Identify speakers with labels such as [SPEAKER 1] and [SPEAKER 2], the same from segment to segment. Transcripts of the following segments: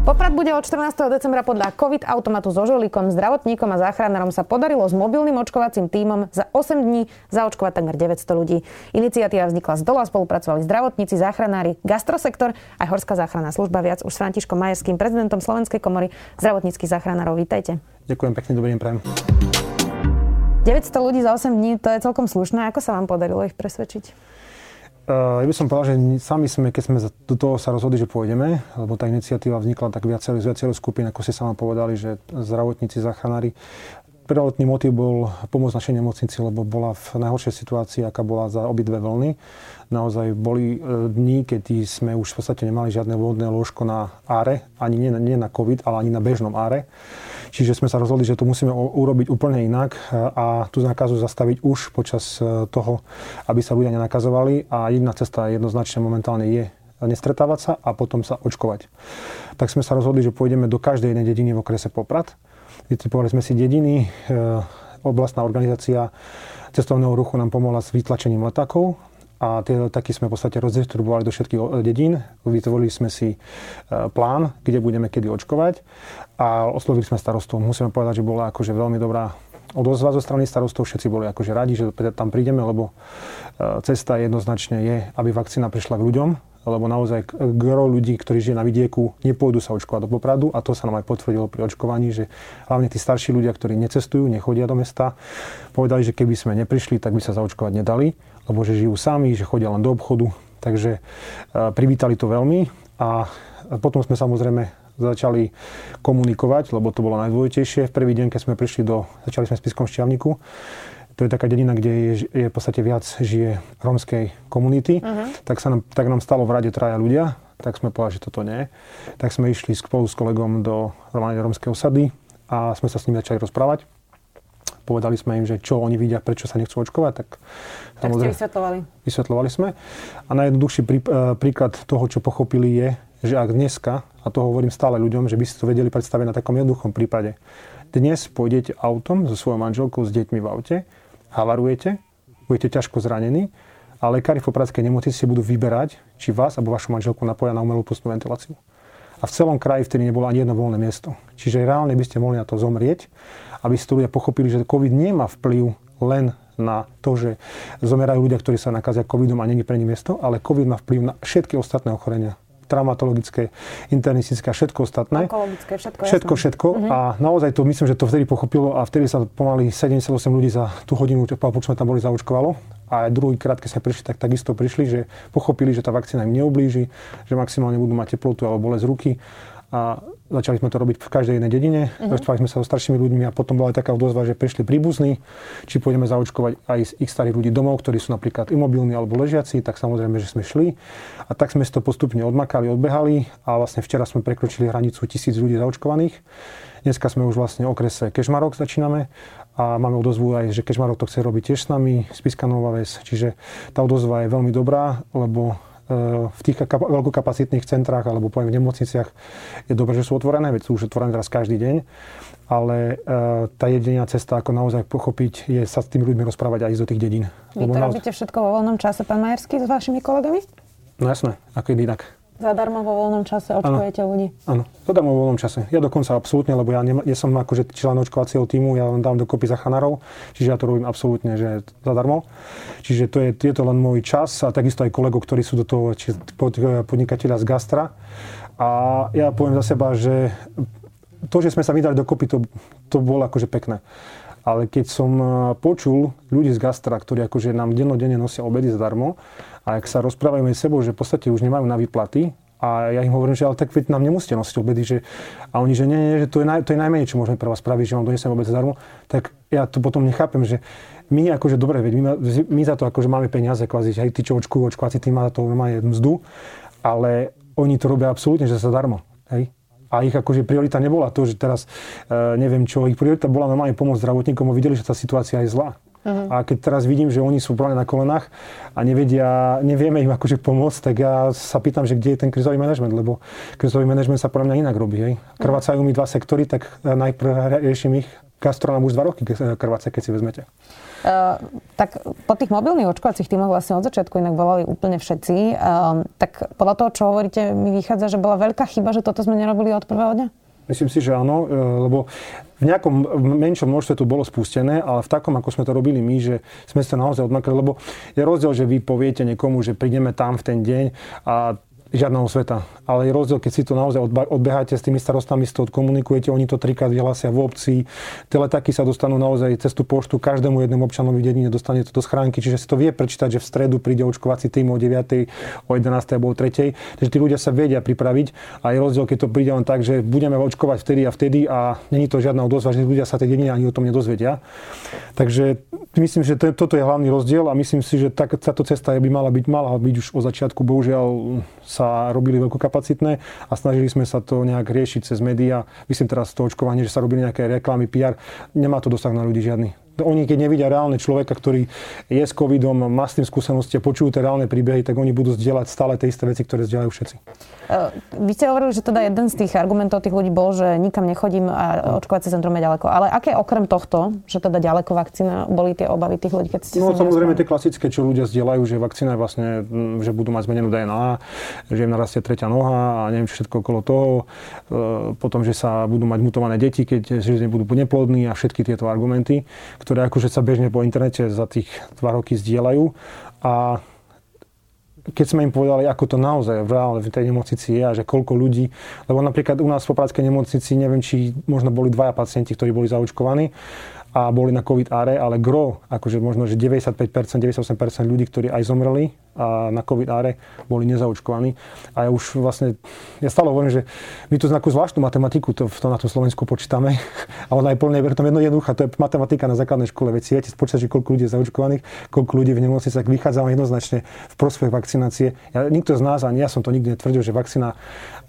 [SPEAKER 1] Poprad bude od 14. decembra podľa COVID automatu so žolíkom, zdravotníkom a záchranárom sa podarilo s mobilným očkovacím tímom za 8 dní zaočkovať takmer 900 ľudí. Iniciatíva vznikla z dola, spolupracovali zdravotníci, záchranári, gastrosektor aj Horská záchranná služba. Viac už s Františkom Majerským, prezidentom Slovenskej komory zdravotníckých záchranárov. Vítajte.
[SPEAKER 2] Ďakujem pekne, dobrý deň, prajem.
[SPEAKER 1] 900 ľudí za 8 dní, to je celkom slušné. Ako sa vám podarilo ich presvedčiť?
[SPEAKER 2] Ja by som povedal, že sami sme, keď sme do toho sa rozhodli, že pôjdeme, lebo tá iniciatíva vznikla tak viacero, z viacero skupín, ako ste sama povedali, že zdravotníci, záchranári. Prvotný motiv bol pomôcť našej nemocnici, lebo bola v najhoršej situácii, aká bola za obidve vlny. Naozaj boli e, dni, keď sme už v podstate nemali žiadne vodné lôžko na áre, ani nie na COVID, ale ani na bežnom áre. Čiže sme sa rozhodli, že to musíme urobiť úplne inak a tú zákazu zastaviť už počas e, toho, aby sa ľudia nenakazovali. A jedna cesta jednoznačne momentálne je nestretávať sa a potom sa očkovať. Tak sme sa rozhodli, že pôjdeme do každej jednej dediny v okrese Poprad. Vytipovali sme si dediny, e, oblastná organizácia cestovného ruchu nám pomohla s vytlačením letákov a tie letáky sme v podstate rozdistribuovali do všetkých dedín. Vytvorili sme si e, plán, kde budeme kedy očkovať a oslovili sme starostov. Musíme povedať, že bola akože veľmi dobrá odozva zo strany starostov. Všetci boli akože radi, že tam prídeme, lebo e, cesta jednoznačne je, aby vakcína prišla k ľuďom, lebo naozaj gro ľudí, ktorí žije na vidieku, nepôjdu sa očkovať do Popradu a to sa nám aj potvrdilo pri očkovaní, že hlavne tí starší ľudia, ktorí necestujú, nechodia do mesta, povedali, že keby sme neprišli, tak by sa zaočkovať nedali lebo že žijú sami, že chodia len do obchodu. Takže e, privítali to veľmi a potom sme samozrejme začali komunikovať, lebo to bolo najdôležitejšie. V prvý deň, keď sme prišli do, začali sme v Spiskom Šťavniku, to je taká dedina, kde je, je v podstate viac žije rómskej komunity, uh-huh. tak, sa nám, tak nám stalo v rade traja ľudia, tak sme povedali, že toto nie. Tak sme išli spolu s kolegom do rómskej osady a sme sa s nimi začali rozprávať povedali sme im, že čo oni vidia, prečo sa nechcú očkovať, tak,
[SPEAKER 1] tak samozrejme, vysvetlovali.
[SPEAKER 2] Vysvetlovali sme. A najjednoduchší prí, e, príklad toho, čo pochopili je, že ak dneska, a to hovorím stále ľuďom, že by si to vedeli predstaviť na takom jednoduchom prípade, dnes pôjdete autom so svojou manželkou, s deťmi v aute, havarujete, budete ťažko zranení a lekári v Popradskej nemocnici budú vyberať, či vás alebo vašu manželku napoja na umelú pustnú ventiláciu. A v celom kraji vtedy nebolo ani jedno voľné miesto. Čiže reálne by ste mohli na to zomrieť aby si to ľudia pochopili, že COVID nemá vplyv len na to, že zomerajú ľudia, ktorí sa nakazia covidom a není pre nich miesto, ale covid má vplyv na všetky ostatné ochorenia traumatologické, internistické a všetko ostatné.
[SPEAKER 1] Onkologické, všetko.
[SPEAKER 2] Všetko, všetko. Uh-huh. A naozaj to myslím, že to vtedy pochopilo a vtedy sa pomaly 78 ľudí za tú hodinu, pokud sme tam boli, zaočkovalo. A aj druhý krát, keď sme prišli, tak takisto prišli, že pochopili, že tá vakcína im neublíži, že maximálne budú mať teplotu alebo bolesť ruky a začali sme to robiť v každej jednej dedine. Uh-huh. Rozprávali sme sa so staršími ľuďmi a potom bola aj taká odozva, že prišli príbuzní, či pôjdeme zaočkovať aj z ich starých ľudí domov, ktorí sú napríklad imobilní alebo ležiaci, tak samozrejme, že sme šli. A tak sme si to postupne odmakali, odbehali a vlastne včera sme prekročili hranicu tisíc ľudí zaočkovaných. Dneska sme už vlastne v okrese Kešmarok začíname a máme odozvu aj, že Kešmarok to chce robiť tiež s nami, Spiska Nová Ves. Čiže tá odozva je veľmi dobrá, lebo v tých veľkokapacitných centrách alebo poviem v nemocniciach je dobré, že sú otvorené, veď sú už otvorené teraz každý deň, ale e, tá jediná cesta, ako naozaj pochopiť, je sa s tými ľuďmi rozprávať aj ísť do tých dedín.
[SPEAKER 1] Vy to robíte všetko vo voľnom čase, pán Majerský, s vašimi kolegami?
[SPEAKER 2] No jasné, ako inak.
[SPEAKER 1] Zadarmo vo voľnom čase očkujete ľudí?
[SPEAKER 2] Áno, zadarmo vo voľnom čase. Ja dokonca absolútne, lebo ja nie, nie som akože člen očkovacieho týmu, ja len dám dokopy zachanárov, čiže ja to robím absolútne, že zadarmo. Čiže to je, je to len môj čas a takisto aj kolegov, ktorí sú do toho či pod, podnikateľa z gastra. A ja poviem za seba, že to, že sme sa vydali dokopy, to, to bolo akože pekné. Ale keď som eh, počul ľudí z gastra, ktorí akože nám dennodenne nosia obedy zadarmo, a ak sa rozprávajú medzi sebou, že v podstate už nemajú na výplaty, a ja im hovorím, že ale tak veď nám nemusíte nosiť obedy, že, a oni, že nie, nie, že to je, naj, to je najmenej, čo môžeme pre vás spraviť, že vám doneseme obed zadarmo, tak ja to potom nechápem, že my akože dobre, veď my, my za to akože máme peniaze, kvázi, aj tí, čo očkujú, očkovací tým má za to normálne mzdu, ale oni to robia absolútne, že zadarmo. Hej? A ich akože priorita nebola to, že teraz, e, neviem čo, ich priorita bola normálne pomôcť zdravotníkom a videli, že tá situácia je zlá. Uh-huh. A keď teraz vidím, že oni sú úplne na kolenách a nevedia, nevieme im akože pomôcť, tak ja sa pýtam, že kde je ten krizový manažment, lebo krizový manažment sa podľa mňa inak robí. Hej. Krvácajú mi dva sektory, tak najprv riešim ich Gastronám už dva roky krváce, keď si vezmete. Uh,
[SPEAKER 1] tak po tých mobilných očkovacích týmoch vlastne od začiatku inak volali úplne všetci. Uh, tak podľa toho, čo hovoríte, mi vychádza, že bola veľká chyba, že toto sme nerobili od prvého dňa?
[SPEAKER 2] Myslím si, že áno, e, lebo v nejakom menšom množstve to bolo spustené, ale v takom, ako sme to robili my, že sme sa naozaj odmakali, lebo je rozdiel, že vy poviete niekomu, že prídeme tam v ten deň a žiadneho sveta. Ale je rozdiel, keď si to naozaj odbeháte s tými starostami, si to odkomunikujete, oni to trikrát vyhlásia v obci. Teletaky sa dostanú naozaj cez tú poštu, každému jednému občanovi v dedine dostane to do schránky, čiže si to vie prečítať, že v stredu príde očkovací tým o 9, o 11 alebo o 3. Takže tí ľudia sa vedia pripraviť a je rozdiel, keď to príde len tak, že budeme očkovať vtedy a vtedy a není to žiadna odozva, že ľudia sa tej dedine ani o tom nedozvedia. Takže myslím, že to, toto je hlavný rozdiel a myslím si, že tak, táto cesta by mala byť, mala byť už od začiatku. Bohužiaľ sa robili veľkokapacitné a snažili sme sa to nejak riešiť cez médiá. Myslím teraz to očkovanie, že sa robili nejaké reklamy, PR. Nemá to dosah na ľudí žiadny. Oni, keď nevidia reálne človeka, ktorý je s covidom, má s tým skúsenosti a počujú tie reálne príbehy, tak oni budú zdieľať stále tie isté veci, ktoré zdieľajú všetci.
[SPEAKER 1] E, vy ste hovorili, že teda jeden z tých argumentov tých ľudí bol, že nikam nechodím a očkovacie centrum je ďaleko. Ale aké okrem tohto, že teda ďaleko vakcína, boli tie obavy tých ľudí, keď ste
[SPEAKER 2] No samozrejme tie klasické, čo ľudia zdieľajú, že vakcína je vlastne, že budú mať zmenenú DNA, že im narastie tretia noha a neviem všetko okolo toho. E, potom, že sa budú mať mutované deti, keď že nebudú neplodní a všetky tieto argumenty, ktoré akože sa bežne po internete za tých dva roky zdieľajú. A keď sme im povedali, ako to naozaj v reálne v tej nemocnici je a že koľko ľudí, lebo napríklad u nás v Popradskej nemocnici, neviem, či možno boli dvaja pacienti, ktorí boli zaočkovaní a boli na COVID áre, ale gro, akože možno, že 95%, 98% ľudí, ktorí aj zomreli a na COVID áre, boli nezaočkovaní. A ja už vlastne, ja stále hovorím, že my tu nejakú zvláštnu matematiku to, to na tom Slovensku počítame, ale ona je plne je jedno jednoduchá, to je matematika na základnej škole. Veď si viete spočítať, koľko ľudí je zaočkovaných, koľko ľudí v nemocnici, tak vychádza jednoznačne v prospech vakcinácie. Ja, nikto z nás, ani ja som to nikdy netvrdil, že vakcína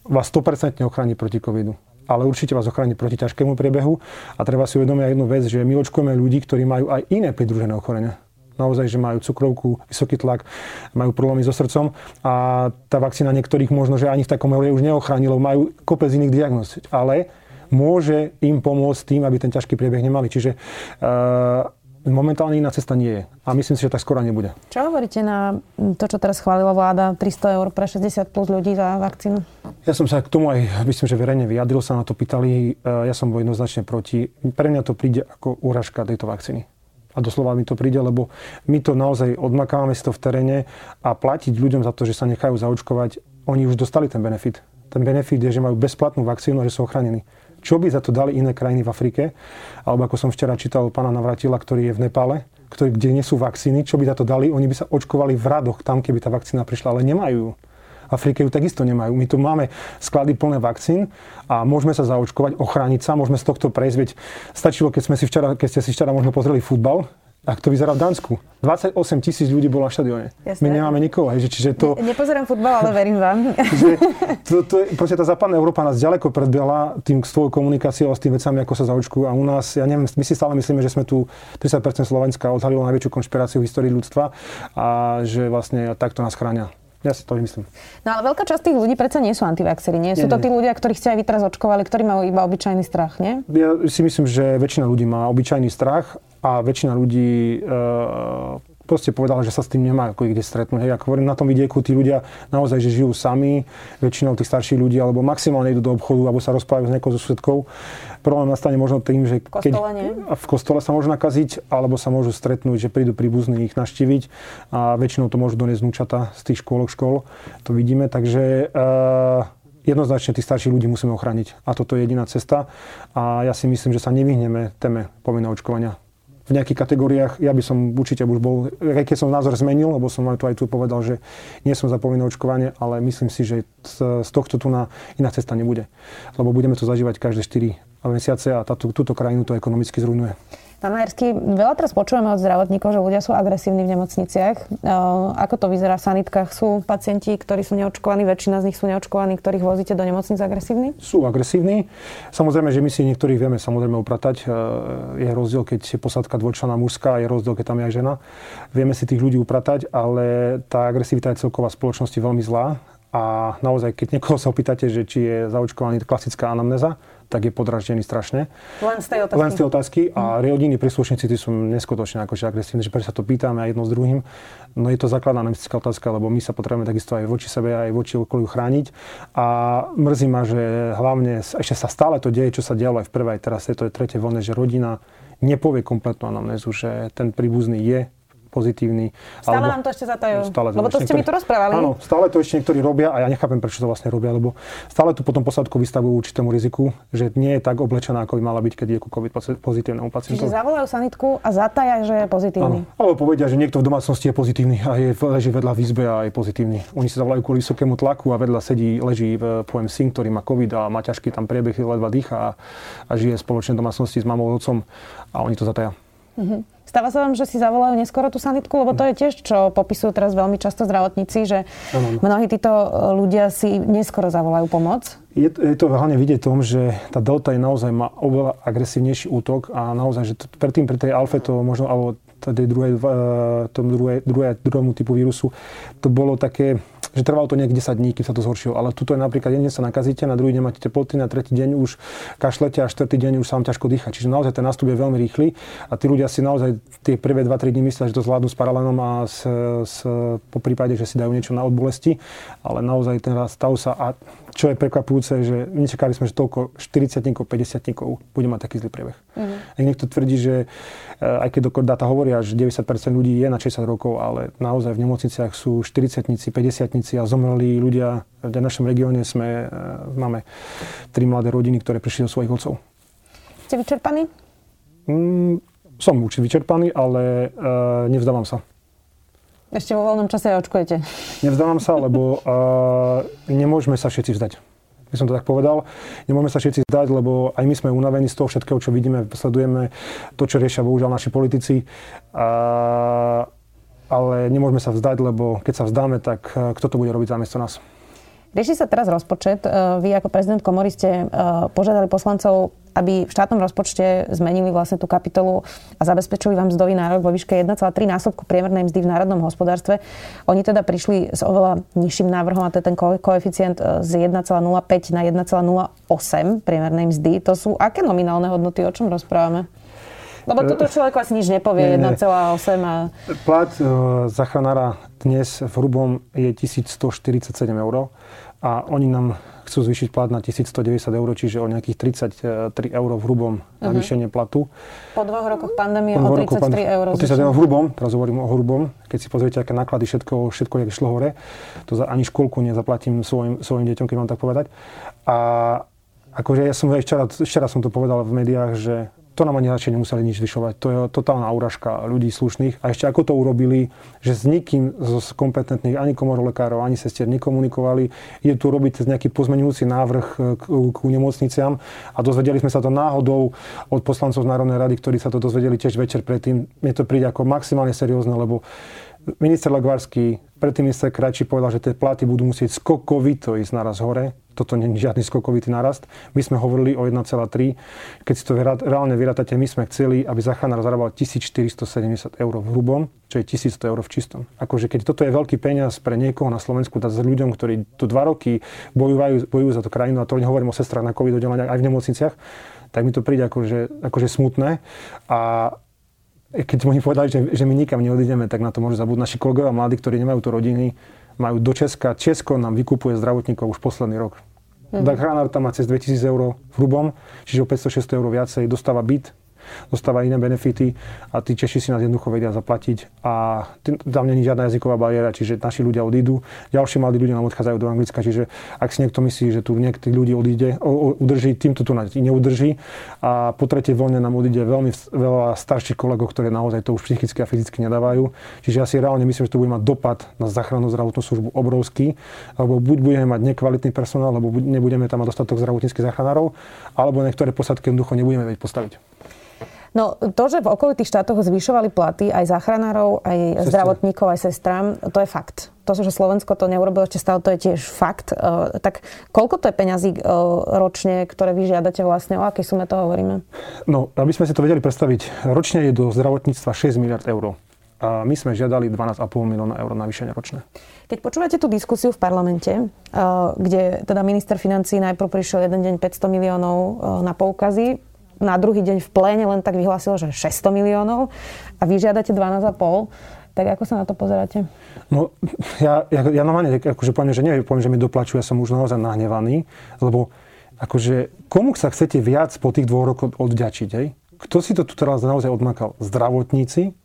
[SPEAKER 2] vás 100% ochráni proti covidu ale určite vás ochráni proti ťažkému priebehu. A treba si uvedomiť jednu vec, že my očkujeme ľudí, ktorí majú aj iné pridružené ochorenia naozaj, že majú cukrovku, vysoký tlak, majú problémy so srdcom a tá vakcína niektorých možno, že ani v takom už neochránilo, majú kopec iných diagnóz, ale môže im pomôcť tým, aby ten ťažký priebeh nemali. Čiže uh, momentálne iná cesta nie je. A myslím si, že tak skoro nebude.
[SPEAKER 1] Čo hovoríte na to, čo teraz chválila vláda, 300 eur pre 60 plus ľudí za vakcínu?
[SPEAKER 2] Ja som sa k tomu aj, myslím, že verejne vyjadril, sa na to pýtali. E, ja som bol jednoznačne proti. Pre mňa to príde ako úražka tejto vakcíny. A doslova mi to príde, lebo my to naozaj odmakávame si to v teréne a platiť ľuďom za to, že sa nechajú zaočkovať, oni už dostali ten benefit. Ten benefit je, že majú bezplatnú vakcínu a že sú ochránení. Čo by za to dali iné krajiny v Afrike? Alebo ako som včera čítal pána Navratila, ktorý je v Nepále, ktorý, kde nie sú vakcíny, čo by za to dali? Oni by sa očkovali v radoch tam, keby tá vakcína prišla, ale nemajú Afrike ju takisto nemajú. My tu máme sklady plné vakcín a môžeme sa zaočkovať, ochrániť sa, môžeme z tohto prejsť. Veď stačilo, keď, sme si včera, keď ste si včera možno pozreli futbal, ak to vyzerá v Dánsku. 28 tisíc ľudí bolo na štadióne. My nemáme nikoho. Hej, čiže to,
[SPEAKER 1] ne, nepozerám futbal, ale verím vám.
[SPEAKER 2] Že to, to je, proste tá západná Európa nás ďaleko predbiela tým svojou komunikáciou a s tým vecami, ako sa zaočkujú. A u nás, ja neviem, my si stále myslíme, že sme tu 30% Slovenska odhalilo najväčšiu konšpiráciu v histórii ľudstva a že vlastne takto nás chránia. Ja si to vymyslím.
[SPEAKER 1] No ale veľká časť tých ľudí predsa nie sú antivaxery, nie? Sú nie, to tí ľudia, ktorých ste aj vy teraz očkovali, ktorí majú iba obyčajný strach, nie?
[SPEAKER 2] Ja si myslím, že väčšina ľudí má obyčajný strach a väčšina ľudí e, proste povedala, že sa s tým nemá ako kde stretnúť. Hej, ako hovorím, na tom vidieku tí ľudia naozaj, že žijú sami, väčšinou tých starších ľudí, alebo maximálne idú do obchodu, alebo sa rozprávajú s nejakou susedkou. Problém nastane možno tým, že
[SPEAKER 1] v kostole, keď,
[SPEAKER 2] v kostole sa môžu nakaziť, alebo sa môžu stretnúť, že prídu príbuzní ich naštíviť a väčšinou to môžu doniesť vnúčata z tých škôlok škôl. To vidíme, takže uh, jednoznačne tých starších ľudí musíme ochrániť. A toto je jediná cesta. A ja si myslím, že sa nevyhneme téme povinného očkovania v nejakých kategóriách, ja by som určite už bol, keď som názor zmenil, lebo som aj tu aj tu povedal, že nie som za povinné očkovanie, ale myslím si, že z tohto tu na iná cesta nebude. Lebo budeme to zažívať každé 4 mesiace a táto, túto krajinu to ekonomicky zrujnuje.
[SPEAKER 1] Pán Majerský, veľa teraz počujeme od zdravotníkov, že ľudia sú agresívni v nemocniciach. Ako to vyzerá v sanitkách? Sú pacienti, ktorí sú neočkovaní, väčšina z nich sú neočkovaní, ktorých vozíte do nemocnic agresívni?
[SPEAKER 2] Sú agresívni. Samozrejme, že my si niektorých vieme samozrejme upratať. Je rozdiel, keď je posádka dvojčlená mužská, je rozdiel, keď tam je aj žena. Vieme si tých ľudí upratať, ale tá agresivita je celková spoločnosti veľmi zlá. A naozaj, keď niekoho sa opýtate, že či je zaočkovaný klasická anamnéza, tak je podraždený strašne.
[SPEAKER 1] Len z tej otázky.
[SPEAKER 2] Len z tej otázky. A mm. rodiny príslušníci tí sú neskutočne akože agresívni, že prečo sa to pýtame aj jedno s druhým. No je to základná nemecká otázka, lebo my sa potrebujeme takisto aj voči sebe, aj voči okoliu chrániť. A mrzí ma, že hlavne ešte sa stále to deje, čo sa dialo aj v prvej, teraz je to je tretie vlne, že rodina nepovie kompletnú anamnézu, že ten príbuzný je pozitívny.
[SPEAKER 1] Stále alebo, nám to ešte zatajú. Stále to lebo to ste mi tu rozprávali.
[SPEAKER 2] Áno, stále to ešte niektorí robia a ja nechápem, prečo to vlastne robia, lebo stále tu potom posádku vystavujú určitému riziku, že nie je tak oblečená, ako by mala byť, keď je ku COVID pozitívnemu pacientovi.
[SPEAKER 1] Čiže zavolajú sanitku a zataja, že je pozitívny.
[SPEAKER 2] Áno. Alebo povedia, že niekto v domácnosti je pozitívny a je, leží vedľa v izbe a je pozitívny. Oni si zavolajú kvôli vysokému tlaku a vedľa sedí, leží, poviem, syn, ktorý má COVID a má ťažký tam priebeh, ledva dýcha a, a žije spoločne v domácnosti s mamou, otcom a oni to zataja.
[SPEAKER 1] Mm-hmm. Stáva sa vám, že si zavolajú neskoro tú sanitku, lebo to je tiež, čo popisujú teraz veľmi často zdravotníci, že ano. mnohí títo e, ľudia si neskoro zavolajú pomoc.
[SPEAKER 2] Je, je to hlavne vidieť tom, že tá delta je naozaj má oveľa agresívnejší útok a naozaj, že to, predtým pri tej alfe to možno, alebo tej druhej, e, tom druhej, druhej, druhému typu vírusu, to bolo také že trvalo to nejak 10 dní, kým sa to zhoršilo. Ale tuto je napríklad, jeden sa nakazíte, na druhý deň máte teploty, na tretí deň už kašlete a štvrtý deň už sa vám ťažko dýcha. Čiže naozaj ten nástup je veľmi rýchly a tí ľudia si naozaj tie prvé 2-3 dní myslia, že to zvládnu s paralenom a s, s, po prípade, že si dajú niečo na odbolesti, ale naozaj ten stav sa a čo je prekvapujúce, že nečakali sme, že toľko 40 50 bude mať taký zlý priebeh. Mm-hmm. Ak niekto tvrdí, že eh, aj keď dáta hovoria, že 90% ľudí je na 60 rokov, ale naozaj v nemocniciach sú 40 50 a zomreli ľudia. V našom regióne sme, eh, máme tri mladé rodiny, ktoré prišli do svojich otcov.
[SPEAKER 1] Ste vyčerpaní?
[SPEAKER 2] Mm, som už vyčerpaný, ale uh, nevzdávam sa.
[SPEAKER 1] Ešte vo voľnom čase očkujete.
[SPEAKER 2] Nevzdávam sa, lebo uh, nemôžeme sa všetci vzdať. By som to tak povedal. Nemôžeme sa všetci vzdať, lebo aj my sme unavení z toho všetkého, čo vidíme, sledujeme to, čo riešia bohužiaľ naši politici. Uh, ale nemôžeme sa vzdať, lebo keď sa vzdáme, tak uh, kto to bude robiť zamiesto nás?
[SPEAKER 1] Rieši sa teraz rozpočet. Vy ako prezident komory ste požiadali poslancov aby v štátnom rozpočte zmenili vlastne tú kapitolu a zabezpečili vám mzdový nárok vo výške 1,3 násobku priemernej mzdy v národnom hospodárstve. Oni teda prišli s oveľa nižším návrhom a to je ten koeficient e, z 1,05 na 1,08 priemernej mzdy. To sú aké nominálne hodnoty, o čom rozprávame? Lebo toto človek asi nič nepovie, 1,8 a...
[SPEAKER 2] Plat uh, zachanára dnes v hrubom je 1147 eur a oni nám chcú zvýšiť plat na 1190 eur, čiže o nejakých 33 eur v hrubom uh-huh. navýšenie platu.
[SPEAKER 1] Po dvoch rokoch pandémie o 33 pan, eur. O
[SPEAKER 2] 33 eur v hrubom, teraz hovorím o hrubom. Keď si pozriete, aké náklady, všetko, všetko jak išlo hore, to za ani školku nezaplatím svojim, svojim deťom, keď mám tak povedať. A akože ja som včera, včera som to povedal v médiách, že to nám ani radšej nemuseli nič zvyšovať. To je totálna úražka ľudí slušných. A ešte ako to urobili, že s nikým z kompetentných, ani komorov lekárov, ani sestier nekomunikovali. Je tu robiť nejaký pozmenujúci návrh k, k nemocniciam a dozvedeli sme sa to náhodou od poslancov z Národnej rady, ktorí sa to dozvedeli tiež večer predtým. Mne to príde ako maximálne seriózne, lebo minister Legvarský, predtým minister Krajčí povedal, že tie platy budú musieť skokovito ísť naraz hore toto nie je žiadny skokovitý narast. My sme hovorili o 1,3. Keď si to reálne vyrátate, my sme chceli, aby zachránár zarábal 1470 eur v hrubom, čo je 1100 eur v čistom. Akože keď toto je veľký peniaz pre niekoho na Slovensku, dať s ľuďom, ktorí tu dva roky bojujú, bojujú za tú krajinu, a to nehovorím o sestrách na COVID oddeleniach aj v nemocniciach, tak mi to príde akože, akože smutné. A keď oni povedali, že, že my nikam neodídeme, tak na to môžu zabúdať naši kolegovia mladí, ktorí nemajú tu rodiny, majú do Česka. Česko nám vykupuje zdravotníkov už posledný rok. Mm-hmm. Zachránár tam má cez 2000 eur v hrubom, čiže o 500-600 eur viacej, dostáva byt, dostáva iné benefity a tí Češi si nás jednoducho vedia zaplatiť a tam není žiadna jazyková bariéra, čiže naši ľudia odídu, ďalší mladí ľudia nám odchádzajú do Anglicka, čiže ak si niekto myslí, že tu niektorých ľudí odíde, udrží, týmto tu neudrží a po tretej vlne nám odíde veľmi veľa starších kolegov, ktoré naozaj to už psychicky a fyzicky nedávajú. Čiže ja si reálne myslím, že to bude mať dopad na záchrannú zdravotnú službu obrovský, alebo buď budeme mať nekvalitný personál, alebo nebudeme tam mať dostatok zdravotníckých záchranárov, alebo niektoré posadky jednoducho nebudeme vedieť postaviť.
[SPEAKER 1] No to, že v okolitých štátoch zvyšovali platy aj záchranárov, aj Sestre. zdravotníkov, aj sestrám, to je fakt. To, že Slovensko to neurobilo ešte stále, to je tiež fakt. Uh, tak koľko to je peňazí uh, ročne, ktoré vy žiadate vlastne? O akej sume to hovoríme?
[SPEAKER 2] No, aby sme si to vedeli predstaviť, ročne je do zdravotníctva 6 miliard eur. A my sme žiadali 12,5 milióna eur navýšenia ročné.
[SPEAKER 1] Keď počúvate tú diskusiu v parlamente, kde teda minister financí najprv prišiel jeden deň 500 miliónov na poukazy, na druhý deň v pléne len tak vyhlásil, že 600 miliónov a vy žiadate 12,5, tak ako sa na to pozeráte?
[SPEAKER 2] No, ja, ja, ja normálne akože poviem, že neviem, poviem, že mi doplačuje, ja som už naozaj nahnevaný, lebo akože komu sa chcete viac po tých dvoch rokoch odďačiť, hej? Kto si to tu teraz naozaj odmakal? Zdravotníci,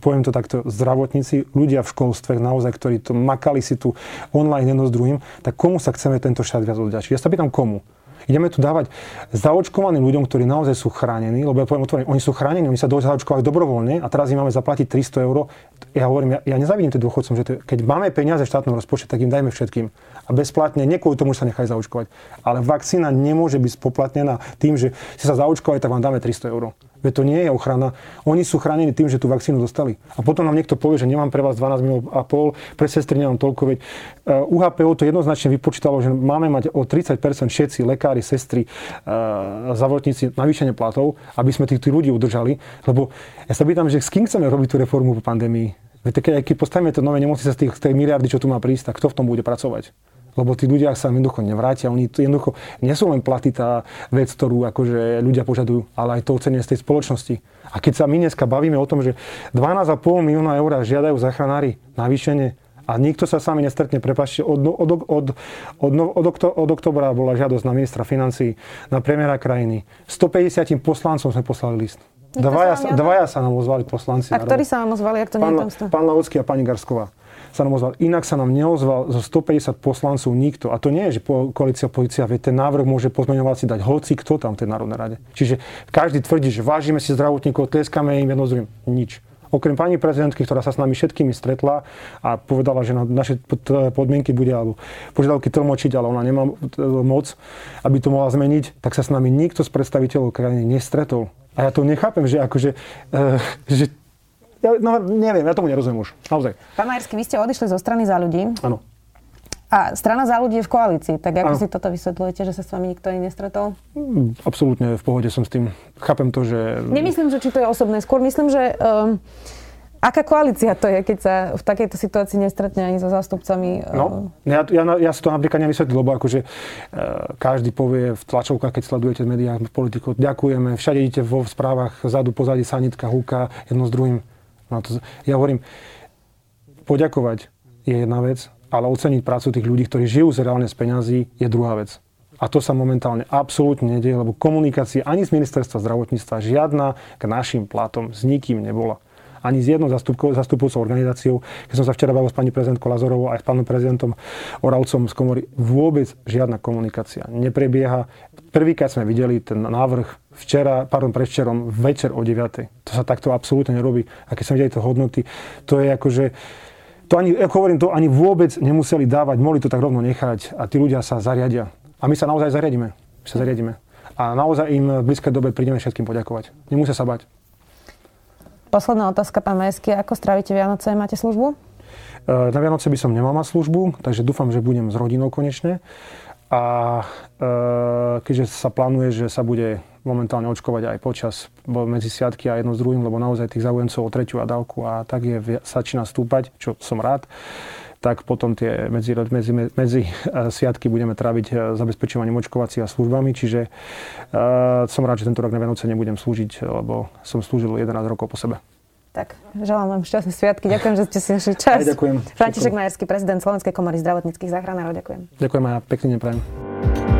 [SPEAKER 2] poviem to takto, zdravotníci, ľudia v školstve naozaj, ktorí to makali si tu online jedno s druhým, tak komu sa chceme tento štát viac odďačiť? Ja sa pýtam komu. Ideme tu dávať zaočkovaným ľuďom, ktorí naozaj sú chránení, lebo ja poviem otvorene, oni sú chránení, oni sa zaočkovali dobrovoľne a teraz im máme zaplatiť 300 eur. Ja hovorím, ja, ja nezavidím tým dôchodcom, že to, keď máme peniaze v štátnom rozpočte, tak im dajme všetkým. A bezplatne, nie kvôli tomu, že sa nechajú zaočkovať. Ale vakcína nemôže byť spoplatnená tým, že si sa zaočkovali, tak vám dáme 300 eur. Veď to nie je ochrana. Oni sú chránení tým, že tú vakcínu dostali. A potom nám niekto povie, že nemám pre vás 12 minút a pol, pre sestry nemám toľko. Veď uh, UHPO to jednoznačne vypočítalo, že máme mať o 30% všetci lekári, sestry, uh, zdravotníci navýšenie platov, aby sme tých, tých ľudí udržali. Lebo ja sa pýtam, že s kým chceme robiť tú reformu po pandémii? Veď keď, keď postavíme to nové nemocnice z, tých, z tej miliardy, čo tu má prísť, tak kto v tom bude pracovať? Lebo tí ľudia sa jednoducho nevrátia. Oni jednoducho nie sú len platy tá vec, ktorú akože ľudia požadujú, ale aj to ocenie z tej spoločnosti. A keď sa my dneska bavíme o tom, že 12,5 milióna eur žiadajú zachranári navýšenie a nikto sa s vami nestretne, prepáčte, od, od, od, od, od, okto, od oktobra bola žiadosť na ministra financí, na premiéra krajiny. 150 poslancom sme poslali list. Dvaja, sa, dvaja sa nám ozvali poslanci.
[SPEAKER 1] A ktorí sa vám ozvali, ak to
[SPEAKER 2] pán,
[SPEAKER 1] nie je
[SPEAKER 2] Pán Lavocký a pani Garsková sa nám ozval. Inak sa nám neozval zo 150 poslancov nikto. A to nie je, že koalícia policia, vie, ten návrh môže pozmeňovací dať hoci kto tam v tej Národnej rade. Čiže každý tvrdí, že vážime si zdravotníkov, tleskáme im jedno z Nič. Okrem pani prezidentky, ktorá sa s nami všetkými stretla a povedala, že na naše podmienky bude alebo požiadavky tlmočiť, ale ona nemá moc, aby to mohla zmeniť, tak sa s nami nikto z predstaviteľov krajiny nestretol. A ja to nechápem, že akože, uh, že ja, no neviem, ja tomu nerozumiem už. Naozaj.
[SPEAKER 1] Pán Majerský, vy ste odišli zo strany za ľudí.
[SPEAKER 2] Áno.
[SPEAKER 1] A strana za ľudí je v koalícii, tak ako ano. si toto vysvetľujete, že sa s vami nikto ani nestretol?
[SPEAKER 2] Mm, absolútne v pohode som s tým. Chápem to, že...
[SPEAKER 1] Nemyslím, že či to je osobné. Skôr myslím, že... Um, Aká koalícia to je, keď sa v takejto situácii nestretne ani so zástupcami?
[SPEAKER 2] No, ja, ja, ja si to napríklad nevysvetlím, lebo akože e, každý povie v tlačovkách, keď sledujete v médiách politikov, ďakujeme, všade idete vo správach, zadu, pozadí, sanitka, húka, jedno s druhým. No to, ja hovorím, poďakovať je jedna vec, ale oceniť prácu tých ľudí, ktorí žijú z reálne z peňazí, je druhá vec. A to sa momentálne absolútne nedieje, lebo komunikácia ani z ministerstva zdravotníctva žiadna k našim platom s nikým nebola. Ani s jednou zastupujúcou organizáciou. Keď som sa včera bavil s pani prezidentkou Lazorovou aj s pánom prezidentom Oravcom z komory, vôbec žiadna komunikácia neprebieha. Prvýkrát sme videli ten návrh včera, pardon, predvčerom, večer o 9. To sa takto absolútne nerobí. A keď som videli to hodnoty, to je akože, to ani, ako hovorím, to ani vôbec nemuseli dávať, mohli to tak rovno nechať a tí ľudia sa zariadia. A my sa naozaj zariadíme. My sa zariadíme. A naozaj im v blízkej dobe prídeme všetkým poďakovať. Nemusia sa bať.
[SPEAKER 1] Posledná otázka, pán Majský. Ako strávite Vianoce? Máte službu?
[SPEAKER 2] E, na Vianoce by som nemal mať službu, takže dúfam, že budem s rodinou konečne. A e, keďže sa plánuje, že sa bude momentálne očkovať aj počas medzi sviatky a jedno s druhým, lebo naozaj tých záujemcov o tretiu a dávku a tak je, začína stúpať, čo som rád tak potom tie medzi, medzi, medzi eh, sviatky budeme tráviť eh, zabezpečovaním očkovací a službami, čiže uh, som rád, že tento rok na Vianoce nebudem slúžiť, lebo som slúžil 11 rokov po sebe.
[SPEAKER 1] Tak, želám vám šťastné sviatky. Ďakujem, že ste si našli čas.
[SPEAKER 2] Aj ďakujem.
[SPEAKER 1] František Majerský, prezident Slovenskej komory zdravotníckých záchranárov. Ďakujem.
[SPEAKER 2] Ďakujem a pekný deň prajem.